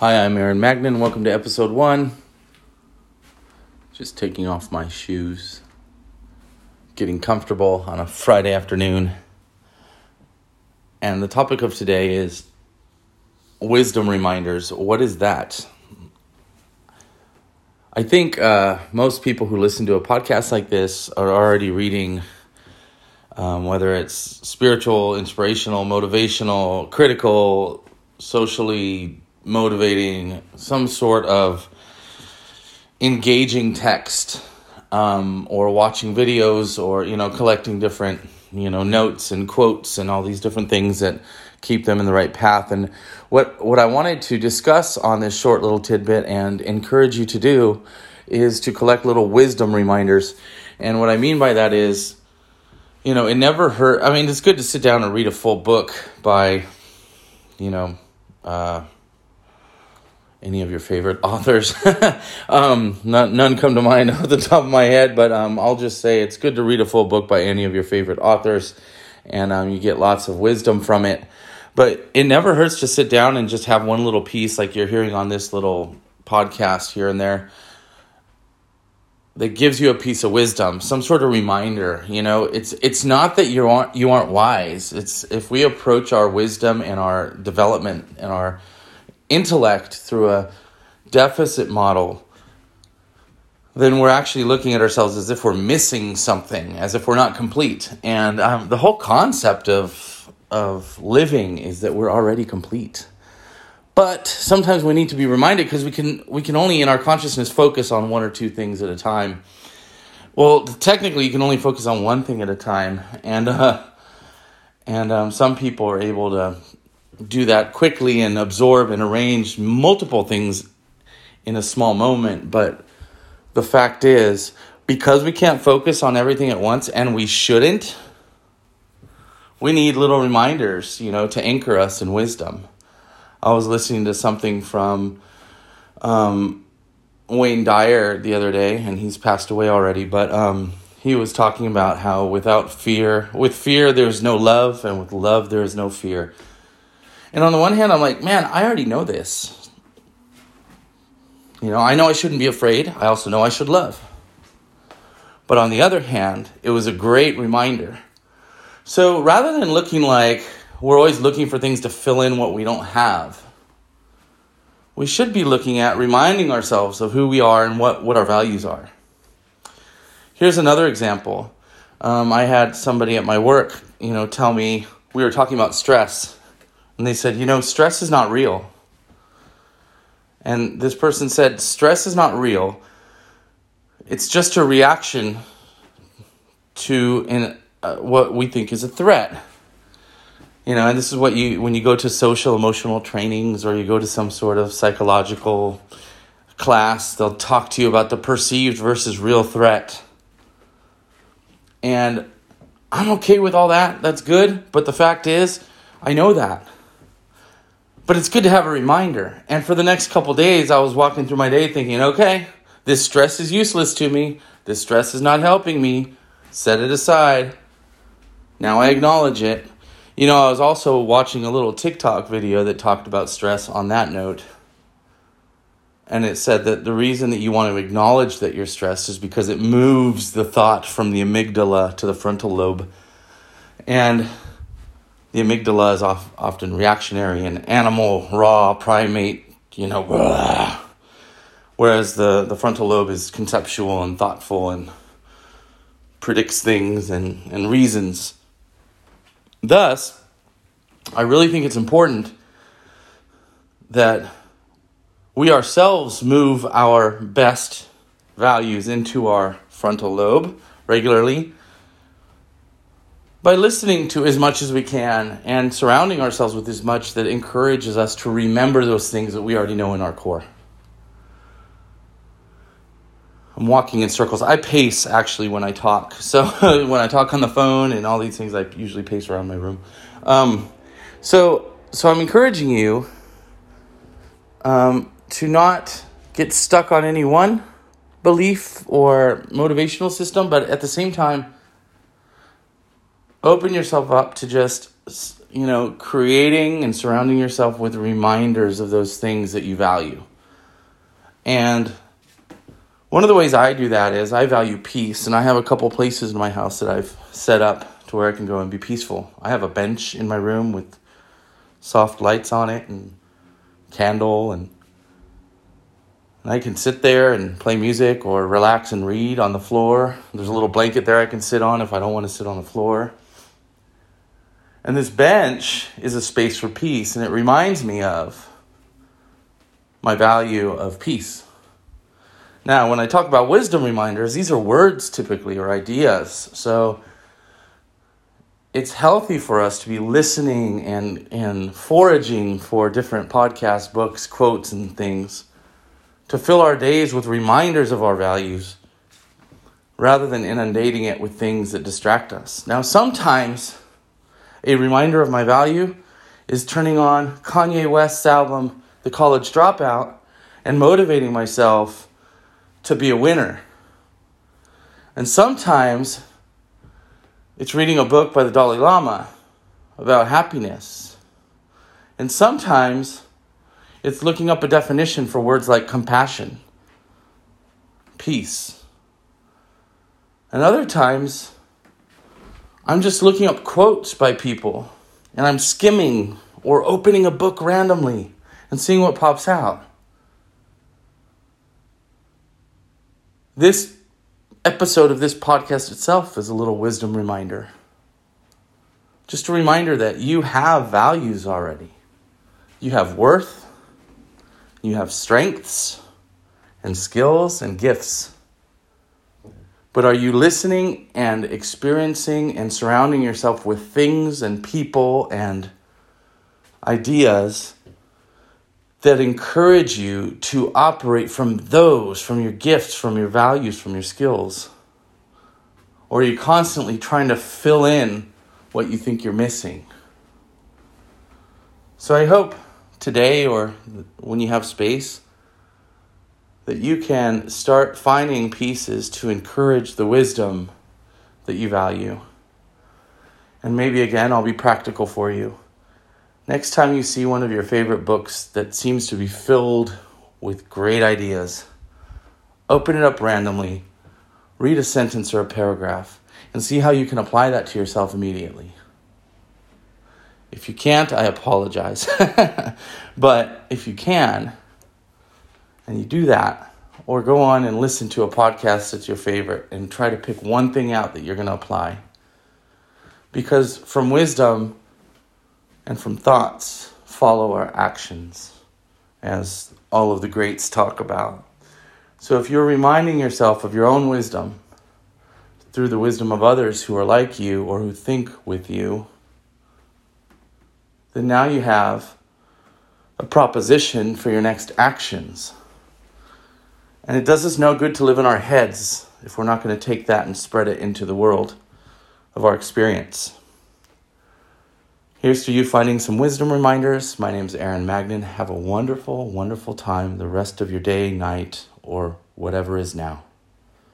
Hi, I'm Aaron Magnan. Welcome to episode one. Just taking off my shoes, getting comfortable on a Friday afternoon. And the topic of today is wisdom reminders. What is that? I think uh, most people who listen to a podcast like this are already reading, um, whether it's spiritual, inspirational, motivational, critical, socially motivating, some sort of engaging text, um, or watching videos, or you know, collecting different you know notes and quotes and all these different things that keep them in the right path. And what what I wanted to discuss on this short little tidbit and encourage you to do is to collect little wisdom reminders. And what I mean by that is, you know, it never hurt. I mean, it's good to sit down and read a full book by, you know, uh, any of your favorite authors. um, not, none come to mind off the top of my head, but um, I'll just say it's good to read a full book by any of your favorite authors, and um, you get lots of wisdom from it. But it never hurts to sit down and just have one little piece, like you're hearing on this little podcast here and there, that gives you a piece of wisdom, some sort of reminder. You know, it's it's not that you aren't you aren't wise. It's if we approach our wisdom and our development and our intellect through a deficit model, then we're actually looking at ourselves as if we're missing something, as if we're not complete. And um, the whole concept of of living is that we're already complete. But sometimes we need to be reminded because we can we can only in our consciousness focus on one or two things at a time. Well, technically, you can only focus on one thing at a time, and uh, and um, some people are able to do that quickly and absorb and arrange multiple things in a small moment. But the fact is, because we can't focus on everything at once, and we shouldn't, we need little reminders, you know, to anchor us in wisdom. I was listening to something from um, Wayne Dyer the other day, and he's passed away already, but um, he was talking about how without fear, with fear, there's no love, and with love, there is no fear. And on the one hand, I'm like, man, I already know this. You know, I know I shouldn't be afraid. I also know I should love. But on the other hand, it was a great reminder. So rather than looking like we're always looking for things to fill in what we don't have, we should be looking at reminding ourselves of who we are and what, what our values are. Here's another example. Um, I had somebody at my work, you know, tell me we were talking about stress and they said, You know, stress is not real. And this person said, Stress is not real. It's just a reaction to uh, what we think is a threat. You know, and this is what you, when you go to social emotional trainings or you go to some sort of psychological class, they'll talk to you about the perceived versus real threat. And I'm okay with all that. That's good. But the fact is, I know that. But it's good to have a reminder. And for the next couple days, I was walking through my day thinking, okay, this stress is useless to me. This stress is not helping me. Set it aside. Now I acknowledge it. You know, I was also watching a little TikTok video that talked about stress on that note. And it said that the reason that you want to acknowledge that you're stressed is because it moves the thought from the amygdala to the frontal lobe. And the amygdala is off, often reactionary and animal, raw, primate, you know, blah. whereas the, the frontal lobe is conceptual and thoughtful and predicts things and, and reasons. Thus, I really think it's important that we ourselves move our best values into our frontal lobe regularly by listening to as much as we can and surrounding ourselves with as much that encourages us to remember those things that we already know in our core. I'm walking in circles. I pace actually when I talk. So when I talk on the phone and all these things, I usually pace around my room. Um, so so I'm encouraging you um, to not get stuck on any one belief or motivational system, but at the same time open yourself up to just you know, creating and surrounding yourself with reminders of those things that you value. And one of the ways I do that is I value peace, and I have a couple places in my house that I've set up to where I can go and be peaceful. I have a bench in my room with soft lights on it and candle and I can sit there and play music or relax and read on the floor. There's a little blanket there I can sit on if I don't want to sit on the floor. And this bench is a space for peace, and it reminds me of my value of peace. Now, when I talk about wisdom reminders, these are words typically or ideas. So it's healthy for us to be listening and, and foraging for different podcasts, books, quotes, and things to fill our days with reminders of our values rather than inundating it with things that distract us. Now, sometimes a reminder of my value is turning on Kanye West's album, The College Dropout, and motivating myself to be a winner. And sometimes it's reading a book by the Dalai Lama about happiness. And sometimes it's looking up a definition for words like compassion, peace. And other times, I'm just looking up quotes by people and I'm skimming or opening a book randomly and seeing what pops out. This episode of this podcast itself is a little wisdom reminder. Just a reminder that you have values already. You have worth, you have strengths and skills and gifts. But are you listening and experiencing and surrounding yourself with things and people and ideas that encourage you to operate from those, from your gifts, from your values, from your skills? Or are you constantly trying to fill in what you think you're missing? So I hope today or when you have space that you can start finding pieces to encourage the wisdom that you value. And maybe again, I'll be practical for you. Next time you see one of your favorite books that seems to be filled with great ideas, open it up randomly, read a sentence or a paragraph, and see how you can apply that to yourself immediately. If you can't, I apologize. but if you can, and you do that, or go on and listen to a podcast that's your favorite and try to pick one thing out that you're going to apply. Because from wisdom and from thoughts follow our actions, as all of the greats talk about. So if you're reminding yourself of your own wisdom through the wisdom of others who are like you or who think with you, then now you have a proposition for your next actions. And it does us no good to live in our heads if we're not going to take that and spread it into the world of our experience. Here's to you finding some wisdom reminders. My name is Aaron Magnan. Have a wonderful, wonderful time the rest of your day, night, or whatever is now.